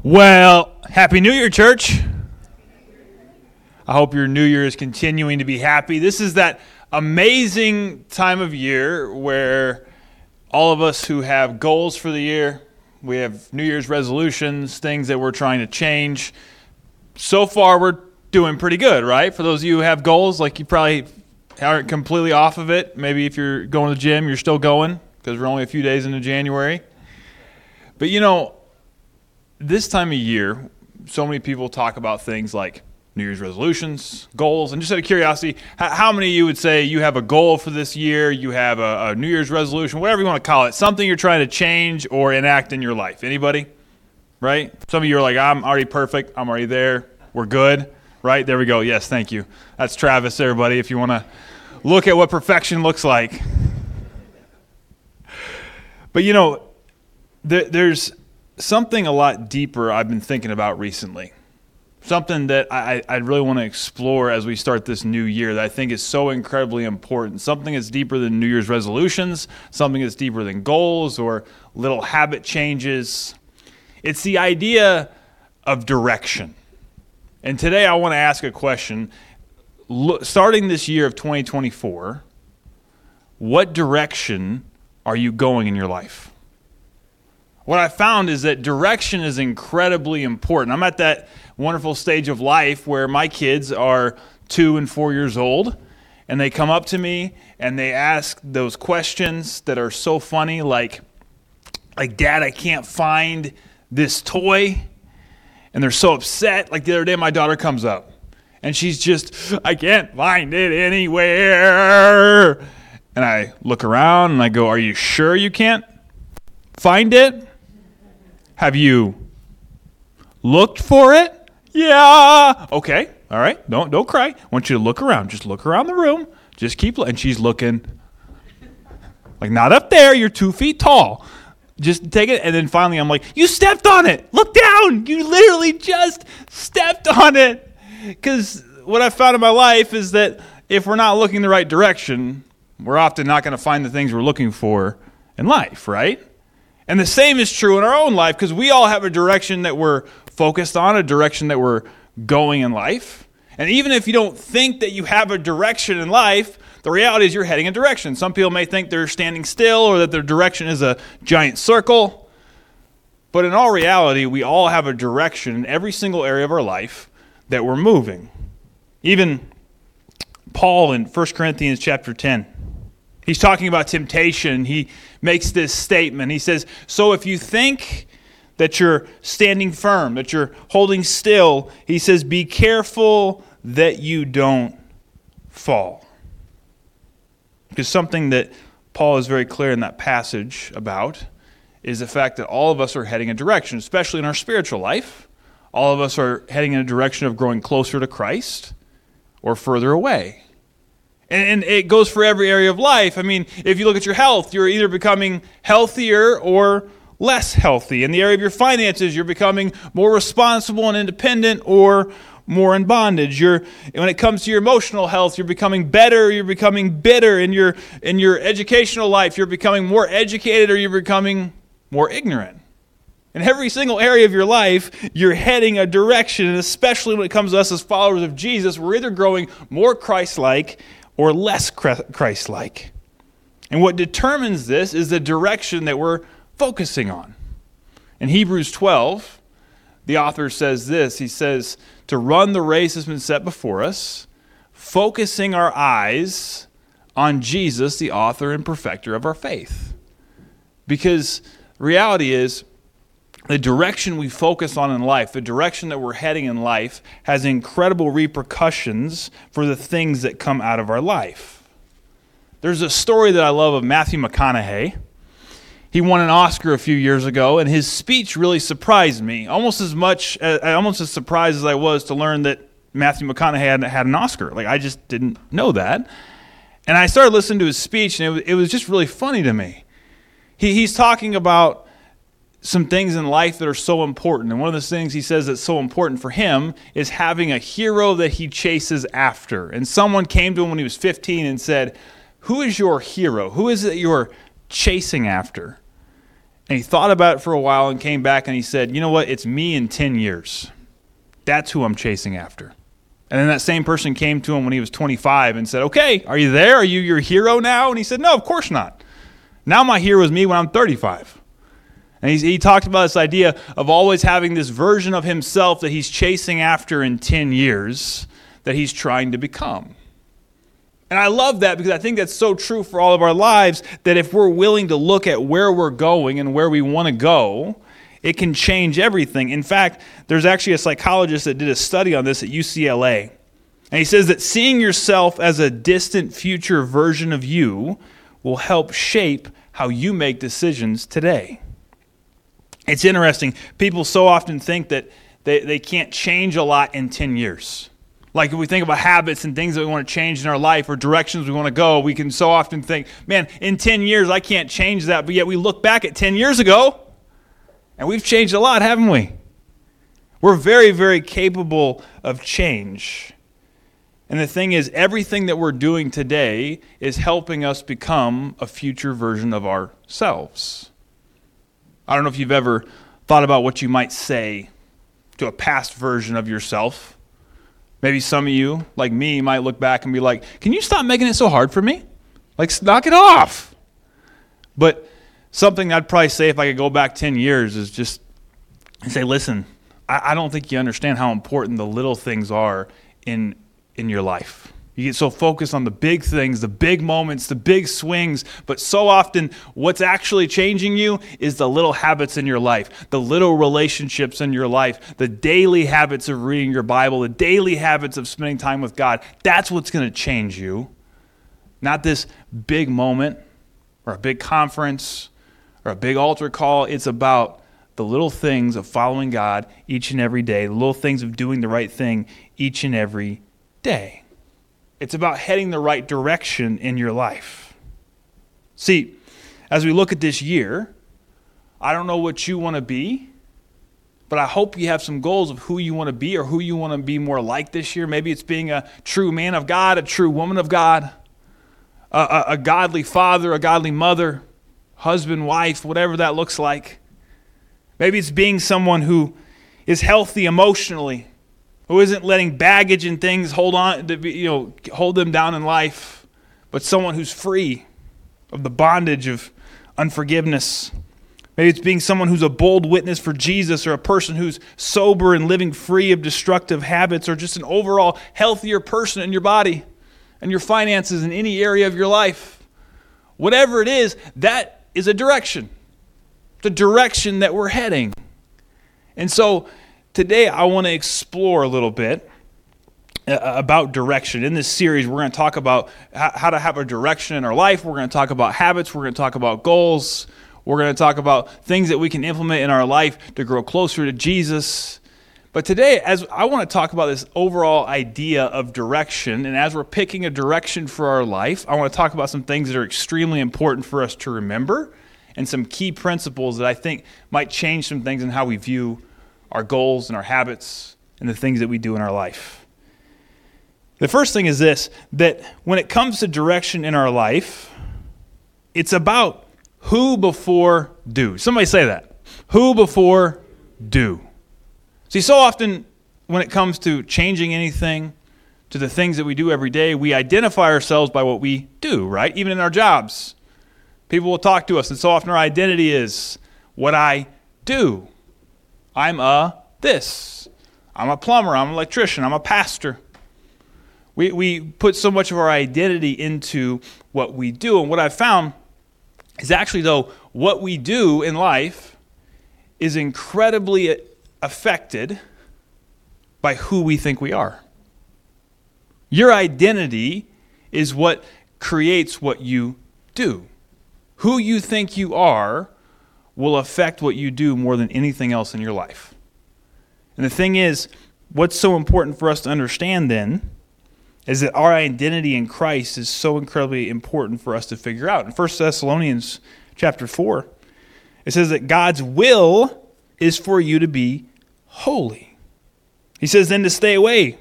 Well, Happy New Year, church. I hope your New Year is continuing to be happy. This is that amazing time of year where all of us who have goals for the year, we have New Year's resolutions, things that we're trying to change. So far, we're doing pretty good, right? For those of you who have goals, like you probably aren't completely off of it. Maybe if you're going to the gym, you're still going because we're only a few days into January. But you know, this time of year, so many people talk about things like New Year's resolutions, goals, and just out of curiosity, how many of you would say you have a goal for this year, you have a, a, New Year's resolution, whatever you want to call it, something you're trying to change or enact in your life? Anybody? Right? Some of you are like, I'm already perfect, I'm already there, we're good, right? There we go. Yes, thank you. That's Travis, everybody, if you want to look at what perfection looks like. But you know, there, there's something a lot deeper I've been thinking about recently. Something that I, I really want to explore as we start this new year that I think is so incredibly important. Something that's deeper than New Year's resolutions, something that's deeper than goals or little habit changes. It's the idea of direction. And today I want to ask a question. starting this year of 2024, what direction are you going in your life? What I found is that direction is incredibly important. I'm at that wonderful stage of life where my kids are two and four years old, and they come up to me and they ask those questions that are so funny, like, like, Dad, I can't find this toy. And they're so upset. Like the other day, my daughter comes up and she's just, I can't find it anywhere. And I look around and I go, Are you sure you can't find it? Have you looked for it? Yeah. Okay. All right. Don't don't cry. I want you to look around. Just look around the room. Just keep and she's looking like not up there. You're two feet tall. Just take it, and then finally, I'm like, "You stepped on it. Look down. You literally just stepped on it." Because what I've found in my life is that if we're not looking the right direction, we're often not going to find the things we're looking for in life, right? And the same is true in our own life because we all have a direction that we're focused on, a direction that we're going in life. And even if you don't think that you have a direction in life, the reality is you're heading a direction. Some people may think they're standing still or that their direction is a giant circle. But in all reality, we all have a direction in every single area of our life that we're moving. Even Paul in 1 Corinthians chapter 10 He's talking about temptation. He makes this statement. He says, So if you think that you're standing firm, that you're holding still, he says, Be careful that you don't fall. Because something that Paul is very clear in that passage about is the fact that all of us are heading a direction, especially in our spiritual life. All of us are heading in a direction of growing closer to Christ or further away. And, and it goes for every area of life. I mean, if you look at your health, you're either becoming healthier or less healthy. In the area of your finances, you're becoming more responsible and independent or more in bondage. You're when it comes to your emotional health, you're becoming better, you're becoming bitter in your in your educational life, you're becoming more educated or you're becoming more ignorant. In every single area of your life, you're heading a direction, and especially when it comes to us as followers of Jesus, we're either growing more Christ like or less Christ like. And what determines this is the direction that we're focusing on. In Hebrews 12, the author says this He says, To run the race has been set before us, focusing our eyes on Jesus, the author and perfecter of our faith. Because reality is, the direction we focus on in life, the direction that we're heading in life, has incredible repercussions for the things that come out of our life. There's a story that I love of Matthew McConaughey. He won an Oscar a few years ago, and his speech really surprised me, almost as much, uh, almost as surprised as I was to learn that Matthew McConaughey had, had an Oscar. Like I just didn't know that, and I started listening to his speech, and it was, it was just really funny to me. He, he's talking about some things in life that are so important. And one of the things he says that's so important for him is having a hero that he chases after. And someone came to him when he was 15 and said, Who is your hero? Who is it you're chasing after? And he thought about it for a while and came back and he said, You know what? It's me in 10 years. That's who I'm chasing after. And then that same person came to him when he was 25 and said, Okay, are you there? Are you your hero now? And he said, No, of course not. Now my hero is me when I'm 35. And he talked about this idea of always having this version of himself that he's chasing after in 10 years that he's trying to become. And I love that because I think that's so true for all of our lives that if we're willing to look at where we're going and where we want to go, it can change everything. In fact, there's actually a psychologist that did a study on this at UCLA. And he says that seeing yourself as a distant future version of you will help shape how you make decisions today. It's interesting. People so often think that they, they can't change a lot in 10 years. Like if we think about habits and things that we want to change in our life or directions we want to go, we can so often think, man, in 10 years I can't change that. But yet we look back at 10 years ago and we've changed a lot, haven't we? We're very, very capable of change. And the thing is, everything that we're doing today is helping us become a future version of ourselves. I don't know if you've ever thought about what you might say to a past version of yourself. Maybe some of you, like me, might look back and be like, Can you stop making it so hard for me? Like, knock it off. But something I'd probably say if I could go back 10 years is just say, Listen, I, I don't think you understand how important the little things are in, in your life. You get so focused on the big things, the big moments, the big swings, but so often what's actually changing you is the little habits in your life, the little relationships in your life, the daily habits of reading your Bible, the daily habits of spending time with God. That's what's going to change you. Not this big moment or a big conference or a big altar call. It's about the little things of following God each and every day, the little things of doing the right thing each and every day. It's about heading the right direction in your life. See, as we look at this year, I don't know what you want to be, but I hope you have some goals of who you want to be or who you want to be more like this year. Maybe it's being a true man of God, a true woman of God, a, a, a godly father, a godly mother, husband, wife, whatever that looks like. Maybe it's being someone who is healthy emotionally, who isn't letting baggage and things hold on, to you know, hold them down in life, but someone who's free of the bondage of unforgiveness. Maybe it's being someone who's a bold witness for Jesus or a person who's sober and living free of destructive habits or just an overall healthier person in your body and your finances in any area of your life. Whatever it is, that is a direction. The direction that we're heading. And so today I want to explore a little bit uh, about direction. In this series, we're going to talk about how to have a direction in our life. We're going to talk about habits. We're going to talk about goals. We're going to talk about things that we can implement in our life to grow closer to Jesus. But today, as I want to talk about this overall idea of direction, and as we're picking a direction for our life, I want to talk about some things that are extremely important for us to remember and some key principles that I think might change some things in how we view our goals and our habits and the things that we do in our life. The first thing is this that when it comes to direction in our life, it's about who before do. Somebody say that. Who before do. See, so often when it comes to changing anything, to the things that we do every day, we identify ourselves by what we do, right? Even in our jobs. People will talk to us, and so often our identity is what I do. I'm a this. I'm a plumber. I'm an electrician. I'm a pastor. We, we put so much of our identity into what we do. And what I've found is actually, though, what we do in life is incredibly affected by who we think we are. Your identity is what creates what you do. Who you think you are will affect what you do more than anything else in your life. And the thing is, what's so important for us to understand then is that our identity in Christ is so incredibly important for us to figure out. In 1 Thessalonians chapter 4, it says that God's will is for you to be holy. He says then to stay away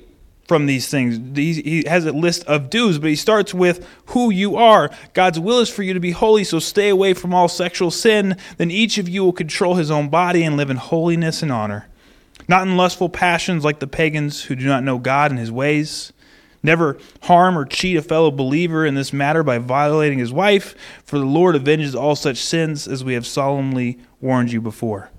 from these things. He has a list of do's, but he starts with who you are. God's will is for you to be holy, so stay away from all sexual sin. Then each of you will control his own body and live in holiness and honor, not in lustful passions like the pagans who do not know God and his ways. Never harm or cheat a fellow believer in this matter by violating his wife, for the Lord avenges all such sins as we have solemnly warned you before.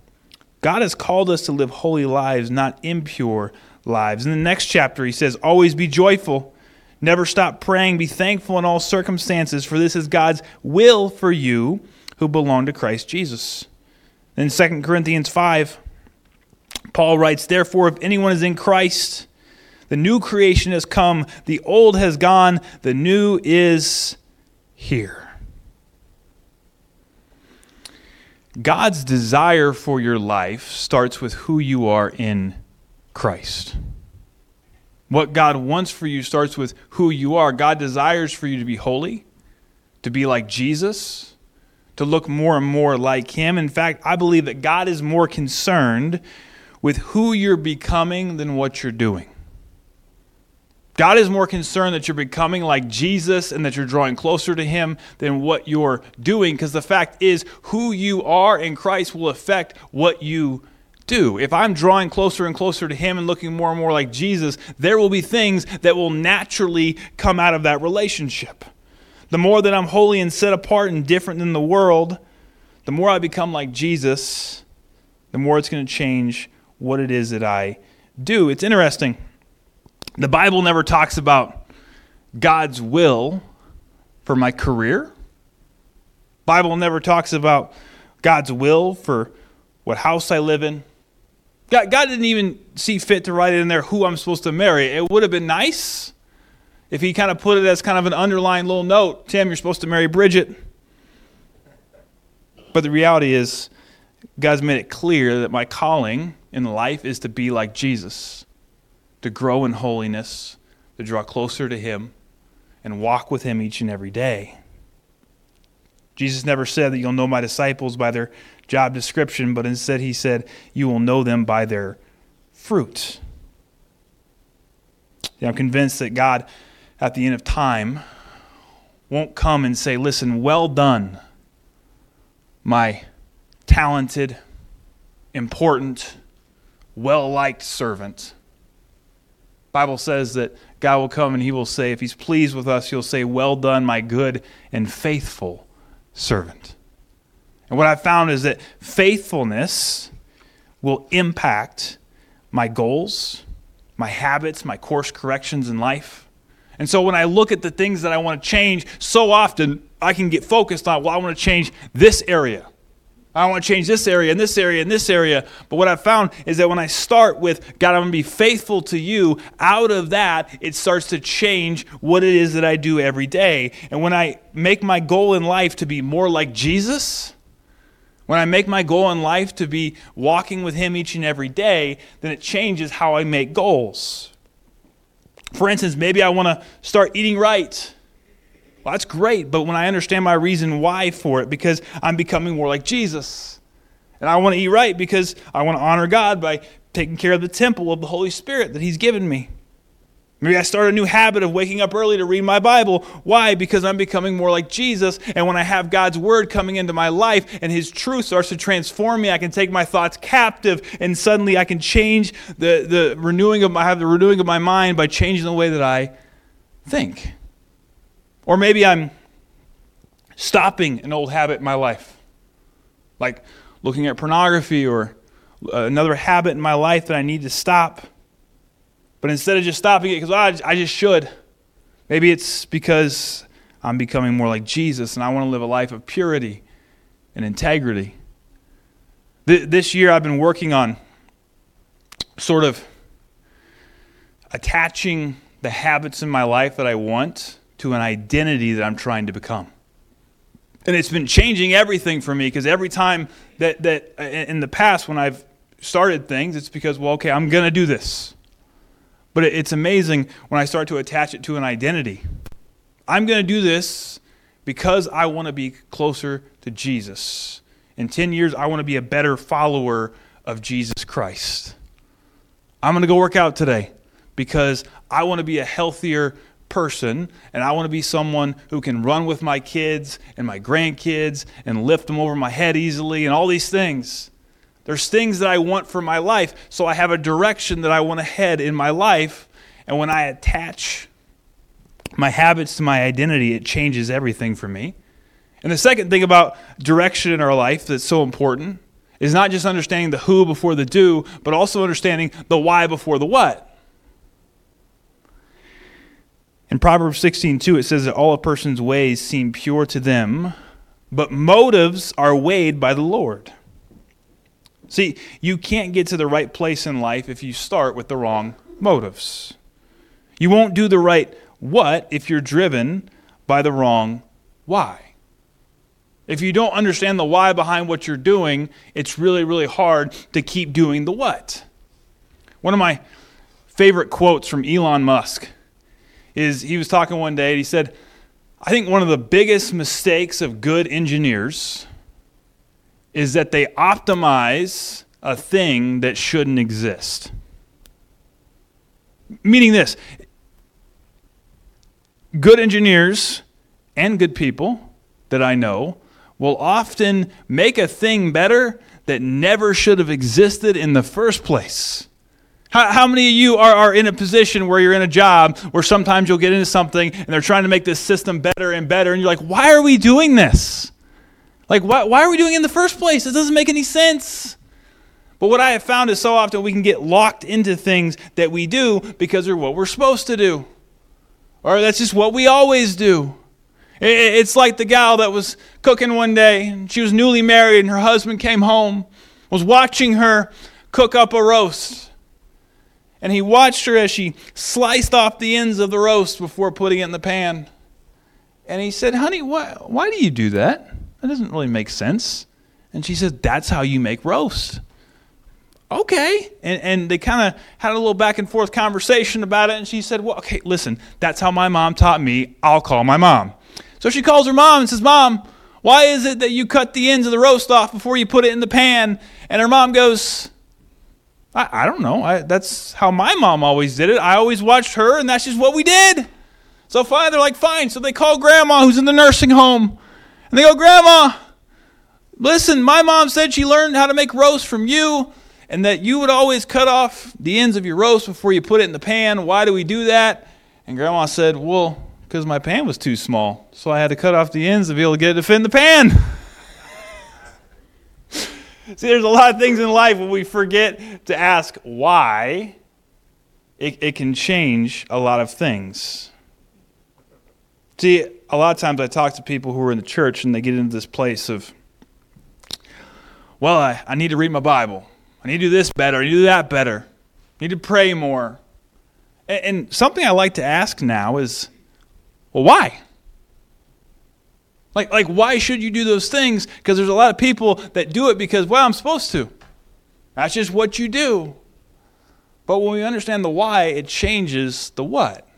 God has called us to live holy lives, not impure lives. In the next chapter, he says, Always be joyful. Never stop praying. Be thankful in all circumstances, for this is God's will for you who belong to Christ Jesus. In 2 Corinthians 5, Paul writes, Therefore, if anyone is in Christ, the new creation has come, the old has gone, the new is here. God's desire for your life starts with who you are in Christ. What God wants for you starts with who you are. God desires for you to be holy, to be like Jesus, to look more and more like Him. In fact, I believe that God is more concerned with who you're becoming than what you're doing. God is more concerned that you're becoming like Jesus and that you're drawing closer to Him than what you're doing, because the fact is, who you are in Christ will affect what you do. If I'm drawing closer and closer to Him and looking more and more like Jesus, there will be things that will naturally come out of that relationship. The more that I'm holy and set apart and different than the world, the more I become like Jesus, the more it's going to change what it is that I do. It's interesting the Bible never talks about God's will for my career. Bible never talks about God's will for what house I live in. God, God didn't even see fit to write it in there who I'm supposed to marry. It would have been nice if he kind of put it as kind of an underlying little note Tim, you're supposed to marry Bridget. But the reality is, God's made it clear that my calling in life is to be like Jesus to grow in holiness, to draw closer to Him, and walk with Him each and every day. Jesus never said that you'll know my disciples by their job description, but instead He said, You will know them by their fruit. I'm convinced that God, at the end of time, won't come and say, Listen, well done, my talented, important, well liked servant. Bible says that God will come and he will say, if he's pleased with us, he'll say, Well done, my good and faithful servant. And what I've found is that faithfulness will impact my goals, my habits, my course corrections in life. And so when I look at the things that I want to change, so often I can get focused on, well, I want to change this area. I want to change this area and this area and this area. But what I've found is that when I start with, God, I'm going to be faithful to you, out of that, it starts to change what it is that I do every day. And when I make my goal in life to be more like Jesus, when I make my goal in life to be walking with Him each and every day, then it changes how I make goals. For instance, maybe I want to start eating right. Well, that's great, but when I understand my reason why for it, because I'm becoming more like Jesus. And I want to eat right because I want to honor God by taking care of the temple of the Holy Spirit that He's given me. Maybe I start a new habit of waking up early to read my Bible. Why? Because I'm becoming more like Jesus. And when I have God's Word coming into my life and His truth starts to transform me, I can take my thoughts captive and suddenly I can change the, the renewing of my, have the renewing of my mind by changing the way that I think. Or maybe I'm stopping an old habit in my life, like looking at pornography or uh, another habit in my life that I need to stop. But instead of just stopping it because oh, I just should, maybe it's because I'm becoming more like Jesus and I want to live a life of purity and integrity. This year I've been working on sort of attaching the habits in my life that I want to an identity that I'm trying to become. And it's been changing everything for me because every time that, that uh, in the past when I've started things, it's because, well, okay, I'm going to do this. But it's amazing when I start to attach it to an identity. I'm going to do this because I want to be closer to Jesus. In 10 years, I want to be a better follower of Jesus Christ. I'm going to go work out today because I want to be a healthier person and I want to be someone who can run with my kids and my grandkids and lift them over my head easily and all these things. There's things that I want for my life, so I have a direction that I want to head in my life. And when I attach my habits to my identity, it changes everything for me. And the second thing about direction in our life that's so important is not just understanding the who before the do, but also understanding the why before the what. In Proverbs 16:2 it says that all a person's ways seem pure to them, but motives are weighed by the Lord. See, you can't get to the right place in life if you start with the wrong motives. You won't do the right what if you're driven by the wrong why. If you don't understand the why behind what you're doing, it's really, really hard to keep doing the what. One of my favorite quotes from Elon Musk is he was talking one day and he said, I think one of the biggest mistakes of good engineers is that they optimize a thing that shouldn't exist. Meaning this good engineers and good people that I know will often make a thing better that never should have existed in the first place. How, many of you are, are in a position where you're in a job where sometimes you'll get into something and they're trying to make this system better and better, and you're like, why are we doing this? Like, why, why are we doing it in the first place? It doesn't make any sense. But what I have found is so often we can get locked into things that we do because they're what we're supposed to do, or that's just what we always do. It's like the gal that was cooking one day, she was newly married, and her husband came home, was watching her cook up a roast. And he watched her as she sliced off the ends of the roast before putting it in the pan. And he said, Honey, why, why do you do that? That doesn't really make sense. And she said, That's how you make roast. Okay. And, and they kind of had a little back and forth conversation about it. And she said, Well, okay, listen, that's how my mom taught me. I'll call my mom. So she calls her mom and says, Mom, why is it that you cut the ends of the roast off before you put it in the pan? And her mom goes, I, I don't know. I, that's how my mom always did it. I always watched her, and that's just what we did. So fine, they're like, fine. So they call grandma who's in the nursing home. And they go, Grandma, listen, my mom said she learned how to make roast from you and that you would always cut off the ends of your roast before you put it in the pan. Why do we do that? And Grandma said, Well, because my pan was too small. So I had to cut off the ends to be able to get it to fit in the pan. See, there's a lot of things in life when we forget to ask why, it, it can change a lot of things. See, a lot of times I talk to people who are in the church and they get into this place of, well, I, I need to read my Bible. I need to do this better. I need to do that better. I need to pray more. And, and something I like to ask now is, well, why? Like, like why should you do those things? Because there's a lot of people that do it because, well, I'm supposed to. That's just what you do. But when we understand the why, it changes the what.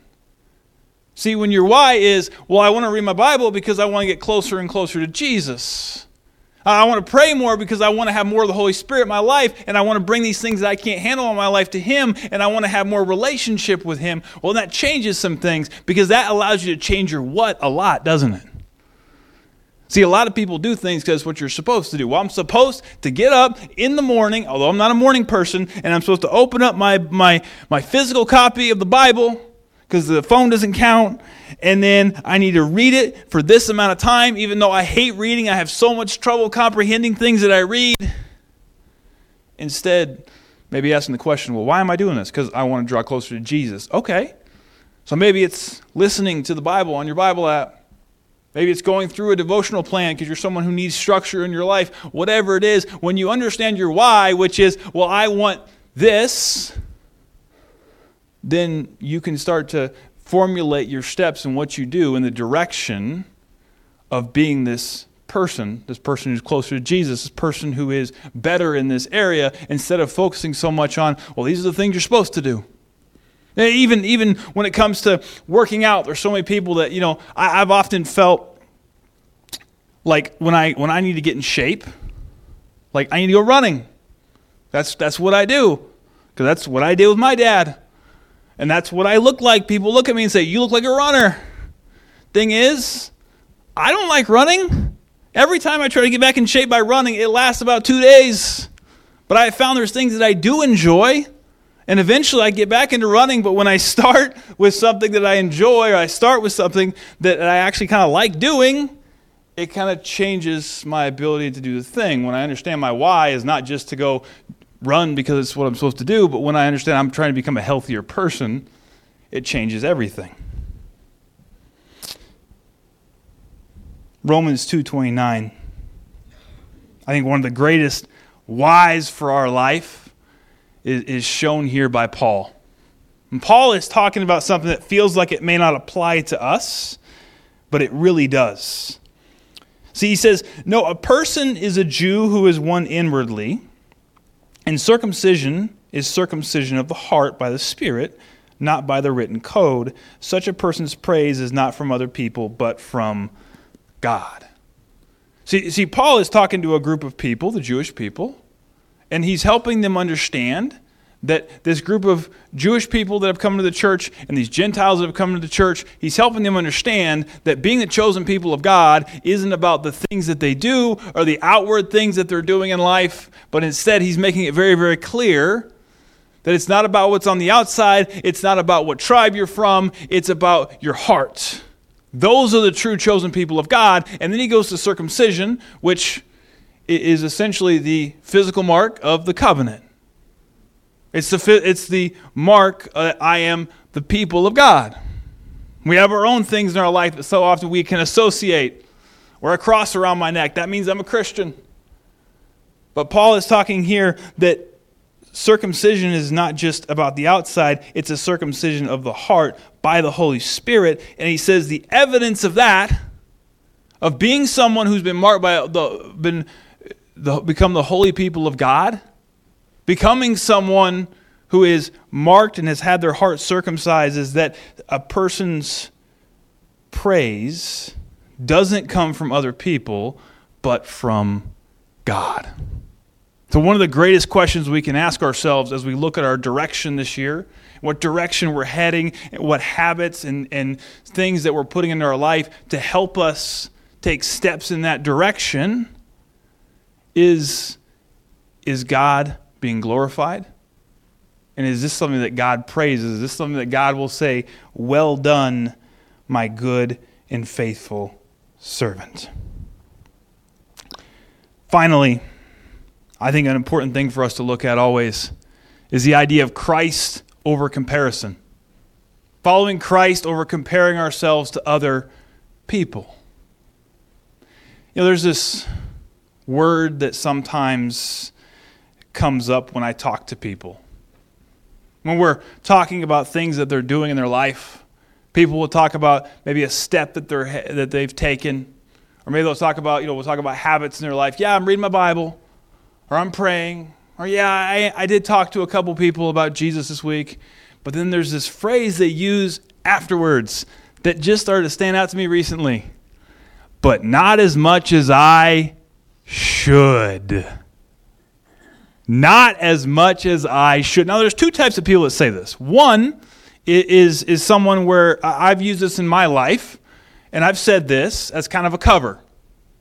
See, when your why is, well, I want to read my Bible because I want to get closer and closer to Jesus. I want to pray more because I want to have more of the Holy Spirit in my life, and I want to bring these things that I can't handle in my life to Him, and I want to have more relationship with Him. Well, that changes some things because that allows you to change your what a lot, doesn't it? See, a lot of people do things because what you're supposed to do. Well, I'm supposed to get up in the morning, although I'm not a morning person, and I'm supposed to open up my, my, my physical copy of the Bible because the phone doesn't count. And then I need to read it for this amount of time, even though I hate reading. I have so much trouble comprehending things that I read. Instead, maybe asking the question, well, why am I doing this? Because I want to draw closer to Jesus. Okay. So maybe it's listening to the Bible on your Bible app. Maybe it's going through a devotional plan because you're someone who needs structure in your life. Whatever it is, when you understand your why, which is, well, I want this, then you can start to formulate your steps and what you do in the direction of being this person, this person who's closer to Jesus, this person who is better in this area, instead of focusing so much on, well, these are the things you're supposed to do. Even, even when it comes to working out, there's so many people that, you know, I, I've often felt like when I, when I need to get in shape, like I need to go running. That's, that's what I do, because that's what I did with my dad. And that's what I look like. People look at me and say, You look like a runner. Thing is, I don't like running. Every time I try to get back in shape by running, it lasts about two days. But I found there's things that I do enjoy. And eventually I get back into running, but when I start with something that I enjoy, or I start with something that I actually kind of like doing, it kind of changes my ability to do the thing. When I understand my why is not just to go run because it's what I'm supposed to do, but when I understand I'm trying to become a healthier person, it changes everything. Romans 2:29. I think one of the greatest whys for our life is, is shown here by Paul. And Paul is talking about something that feels like it may not apply to us, but it really does. See, he says, No, a person is a Jew who is one inwardly, and circumcision is circumcision of the heart by the Spirit, not by the written code. Such a person's praise is not from other people, but from God. See, see, Paul is talking to a group of people, the Jewish people, and he's helping them understand that this group of Jewish people that have come to the church and these Gentiles that have come to the church, he's helping them understand that being the chosen people of God isn't about the things that they do or the outward things that they're doing in life, but instead he's making it very, very clear that it's not about what's on the outside, it's not about what tribe you're from, it's about your heart. Those are the true chosen people of God. And then he goes to circumcision, which is essentially the physical mark of the covenant. It's the, it's the mark that I am the people of God. We have our own things in our life that so often we can associate. Or a cross around my neck. That means I'm a Christian. But Paul is talking here that circumcision is not just about the outside, it's a circumcision of the heart by the Holy Spirit. And he says the evidence of that, of being someone who's been marked by the, been the, become the holy people of God, Becoming someone who is marked and has had their heart circumcised is that a person's praise doesn't come from other people, but from God. So, one of the greatest questions we can ask ourselves as we look at our direction this year, what direction we're heading, what habits and, and things that we're putting into our life to help us take steps in that direction, is, is God being glorified? And is this something that God praises? Is this something that God will say, Well done, my good and faithful servant? Finally, I think an important thing for us to look at always is the idea of Christ over comparison. Following Christ over comparing ourselves to other people. You know, there's this word that sometimes comes up when I talk to people. When we're talking about things that they're doing in their life, people will talk about maybe a step that, they're, that they've taken, or maybe they'll talk about, you know, we'll talk about habits in their life. Yeah, I'm reading my Bible, or I'm praying, or yeah, I, I did talk to a couple people about Jesus this week. But then there's this phrase they use afterwards that just started to stand out to me recently. But not as much as I should not as much as I should. Now, there's two types of people that say this. One is, is someone where I've used this in my life, and I've said this as kind of a cover.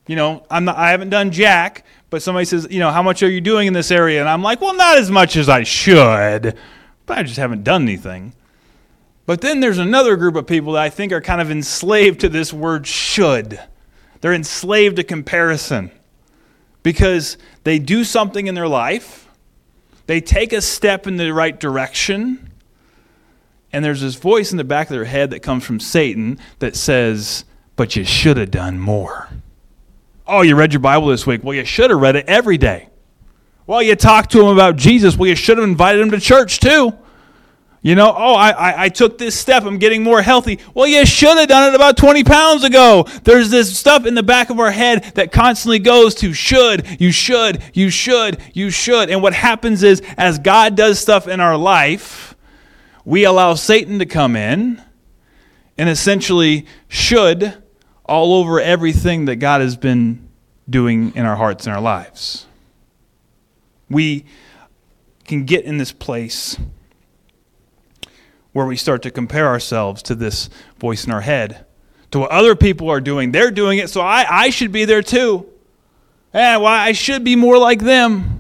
You know, I'm not, I haven't done jack, but somebody says, you know, how much are you doing in this area? And I'm like, well, not as much as I should, but I just haven't done anything. But then there's another group of people that I think are kind of enslaved to this word should. They're enslaved to comparison because they do something in their life, they take a step in the right direction, and there's this voice in the back of their head that comes from Satan that says, But you should have done more. Oh, you read your Bible this week. Well, you should have read it every day. Well, you talked to him about Jesus. Well, you should have invited him to church too. You know, oh, I, I, I, took this step. I'm getting more healthy. Well, you should have done it about 20 pounds ago. There's this stuff in the back of our head that constantly goes to should, you should, you should, you should. And what happens is, as God does stuff in our life, we allow Satan to come in and essentially should all over everything that God has been doing in our hearts and our lives. We can get in this place where we start to compare ourselves to this voice in our head, to what other people are doing. They're doing it, so I, I should be there too. And why well, I should be more like them.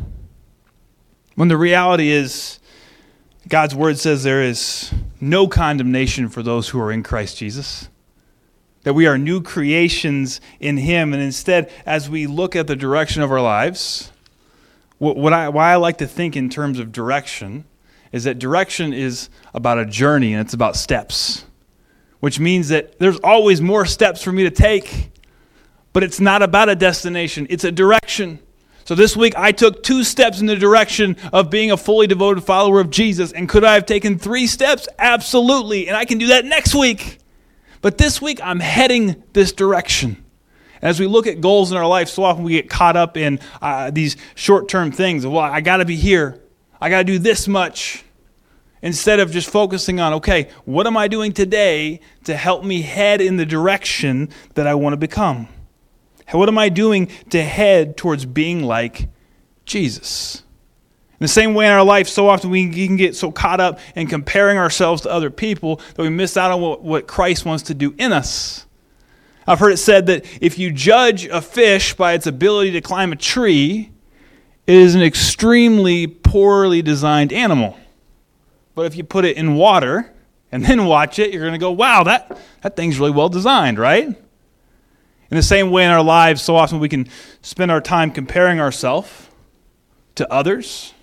When the reality is, God's word says there is no condemnation for those who are in Christ Jesus. That we are new creations in Him. And instead, as we look at the direction of our lives, what, what I, why I like to think in terms of direction is that direction is about a journey and it's about steps, which means that there's always more steps for me to take, but it's not about a destination, it's a direction. So this week I took two steps in the direction of being a fully devoted follower of Jesus. And could I have taken three steps? Absolutely. And I can do that next week. But this week I'm heading this direction. As we look at goals in our life, so often we get caught up in uh, these short term things. Well, I got to be here. I got to do this much. Instead of just focusing on, okay, what am I doing today to help me head in the direction that I want to become? What am I doing to head towards being like Jesus? In the same way in our life, so often we can get so caught up in comparing ourselves to other people that we miss out on what, what Christ wants to do in us. I've heard it said that if you judge a fish by its ability to climb a tree, it is an extremely poorly designed animal. But if you put it in water and then watch it, you're going to go, wow, that, that thing's really well designed, right? In the same way in our lives, so often we can spend our time comparing ourselves to others.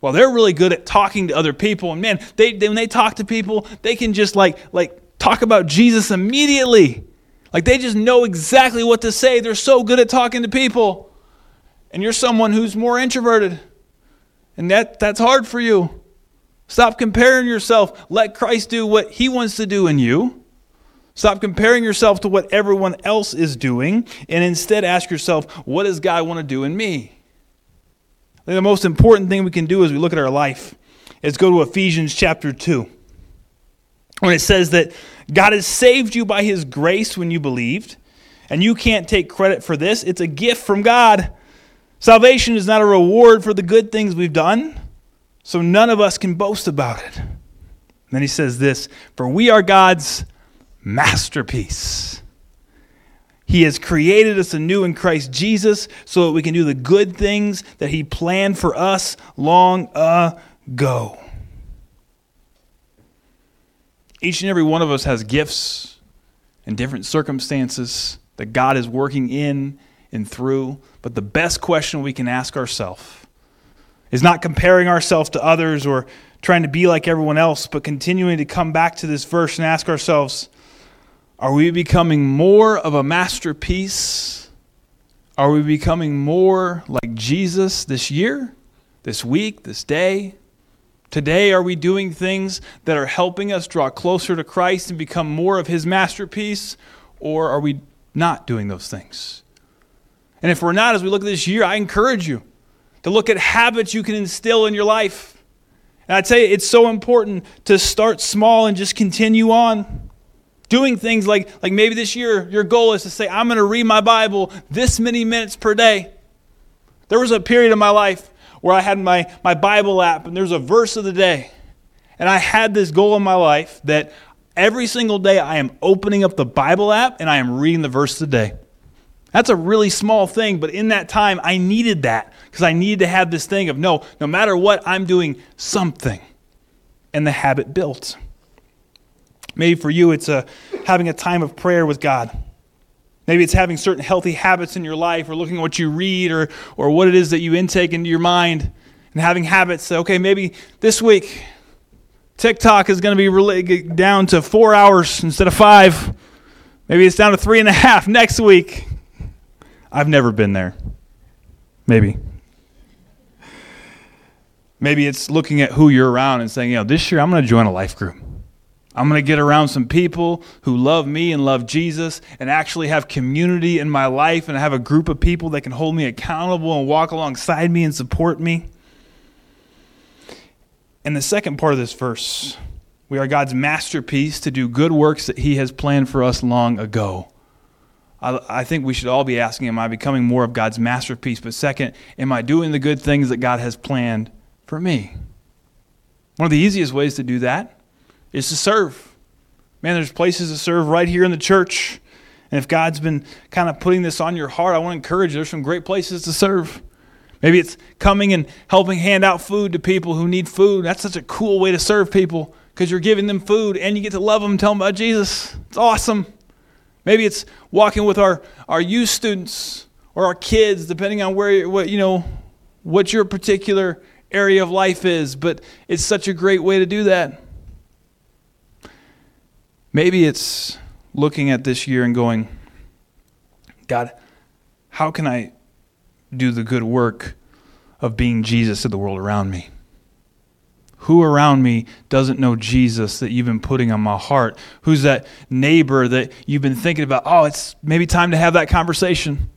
Well, they're really good at talking to other people, and man, they, they, when they talk to people, they can just like like talk about Jesus immediately. Like they just know exactly what to say. They're so good at talking to people. And you're someone who's more introverted. And that, that's hard for you. Stop comparing yourself. Let Christ do what he wants to do in you. Stop comparing yourself to what everyone else is doing and instead ask yourself, what does God want to do in me? I think the most important thing we can do as we look at our life is go to Ephesians chapter 2. When it says that God has saved you by his grace when you believed, and you can't take credit for this. It's a gift from God. Salvation is not a reward for the good things we've done, so none of us can boast about it. And then he says this For we are God's masterpiece. He has created us anew in Christ Jesus so that we can do the good things that He planned for us long ago. Each and every one of us has gifts and different circumstances that God is working in and through. But the best question we can ask ourselves is not comparing ourselves to others or trying to be like everyone else, but continuing to come back to this verse and ask ourselves are we becoming more of a masterpiece? Are we becoming more like Jesus this year, this week, this day? Today, are we doing things that are helping us draw closer to Christ and become more of His masterpiece, or are we not doing those things? And if we're not, as we look at this year, I encourage you to look at habits you can instill in your life. And I tell you, it's so important to start small and just continue on. Doing things like, like maybe this year, your goal is to say, I'm going to read my Bible this many minutes per day. There was a period in my life where I had my, my Bible app and there's a verse of the day. And I had this goal in my life that every single day I am opening up the Bible app and I am reading the verse of the day. That's a really small thing, but in that time I needed that because I needed to have this thing of no, no matter what, I'm doing something. And the habit built. Maybe for you, it's a, having a time of prayer with God. Maybe it's having certain healthy habits in your life or looking at what you read or, or what it is that you intake into your mind and having habits. Okay, maybe this week TikTok is going to be down to four hours instead of five. Maybe it's down to three and a half next week. I've never been there. Maybe. Maybe it's looking at who you're around and saying, you know, this year I'm going to join a life group. I'm going to get around some people who love me and love Jesus and actually have community in my life and have a group of people that can hold me accountable and walk alongside me and support me. And the second part of this verse, we are God's masterpiece to do good works that He has planned for us long ago. I, I think we should all be asking, Am I becoming more of God's masterpiece? But second, am I doing the good things that God has planned for me? One of the easiest ways to do that is to serve. Man, there's places to serve right here in the church. And if God's been kind of putting this on your heart, I want to encourage you. There's some great places to serve. Maybe it's coming and helping hand out food to people who need food. That's such a cool way to serve people because you're giving them food and you get to love them tell them about Jesus. It's awesome. Maybe it's walking with our, our youth students or our kids, depending on where what you know what your particular area of life is. But it's such a great way to do that. Maybe it's looking at this year and going, God, how can I do the good work of being Jesus to the world around me? Who around me doesn't know Jesus that you've been putting on my heart? Who's that neighbor that you've been thinking about? Oh, it's maybe time to have that conversation.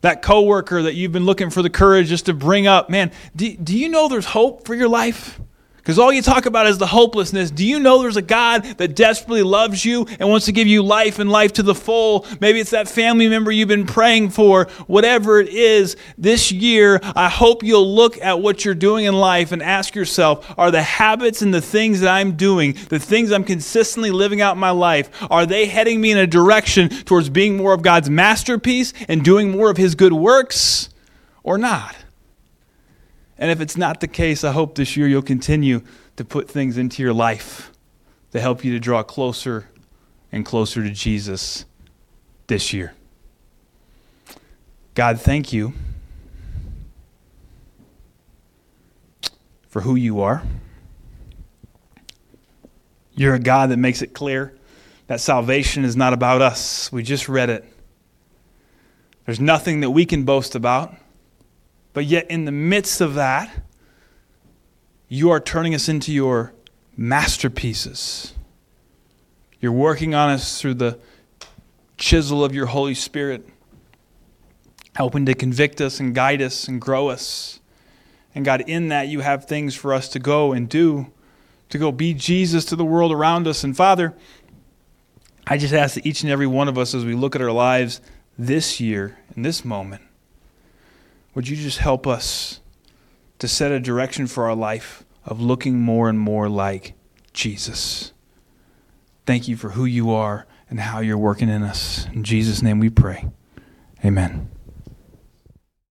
That coworker that you've been looking for the courage just to bring up. Man, do, do you know there's hope for your life? Because all you talk about is the hopelessness. Do you know there's a God that desperately loves you and wants to give you life and life to the full? Maybe it's that family member you've been praying for. Whatever it is, this year, I hope you'll look at what you're doing in life and ask yourself are the habits and the things that I'm doing, the things I'm consistently living out in my life, are they heading me in a direction towards being more of God's masterpiece and doing more of His good works or not? And if it's not the case, I hope this year you'll continue to put things into your life to help you to draw closer and closer to Jesus this year. God, thank you for who you are. You're a God that makes it clear that salvation is not about us. We just read it. There's nothing that we can boast about. But yet, in the midst of that, you are turning us into your masterpieces. You're working on us through the chisel of your Holy Spirit, helping to convict us and guide us and grow us. And God, in that, you have things for us to go and do, to go be Jesus to the world around us. And Father, I just ask that each and every one of us, as we look at our lives this year, in this moment, would you just help us to set a direction for our life of looking more and more like Jesus? Thank you for who you are and how you're working in us. In Jesus' name we pray. Amen.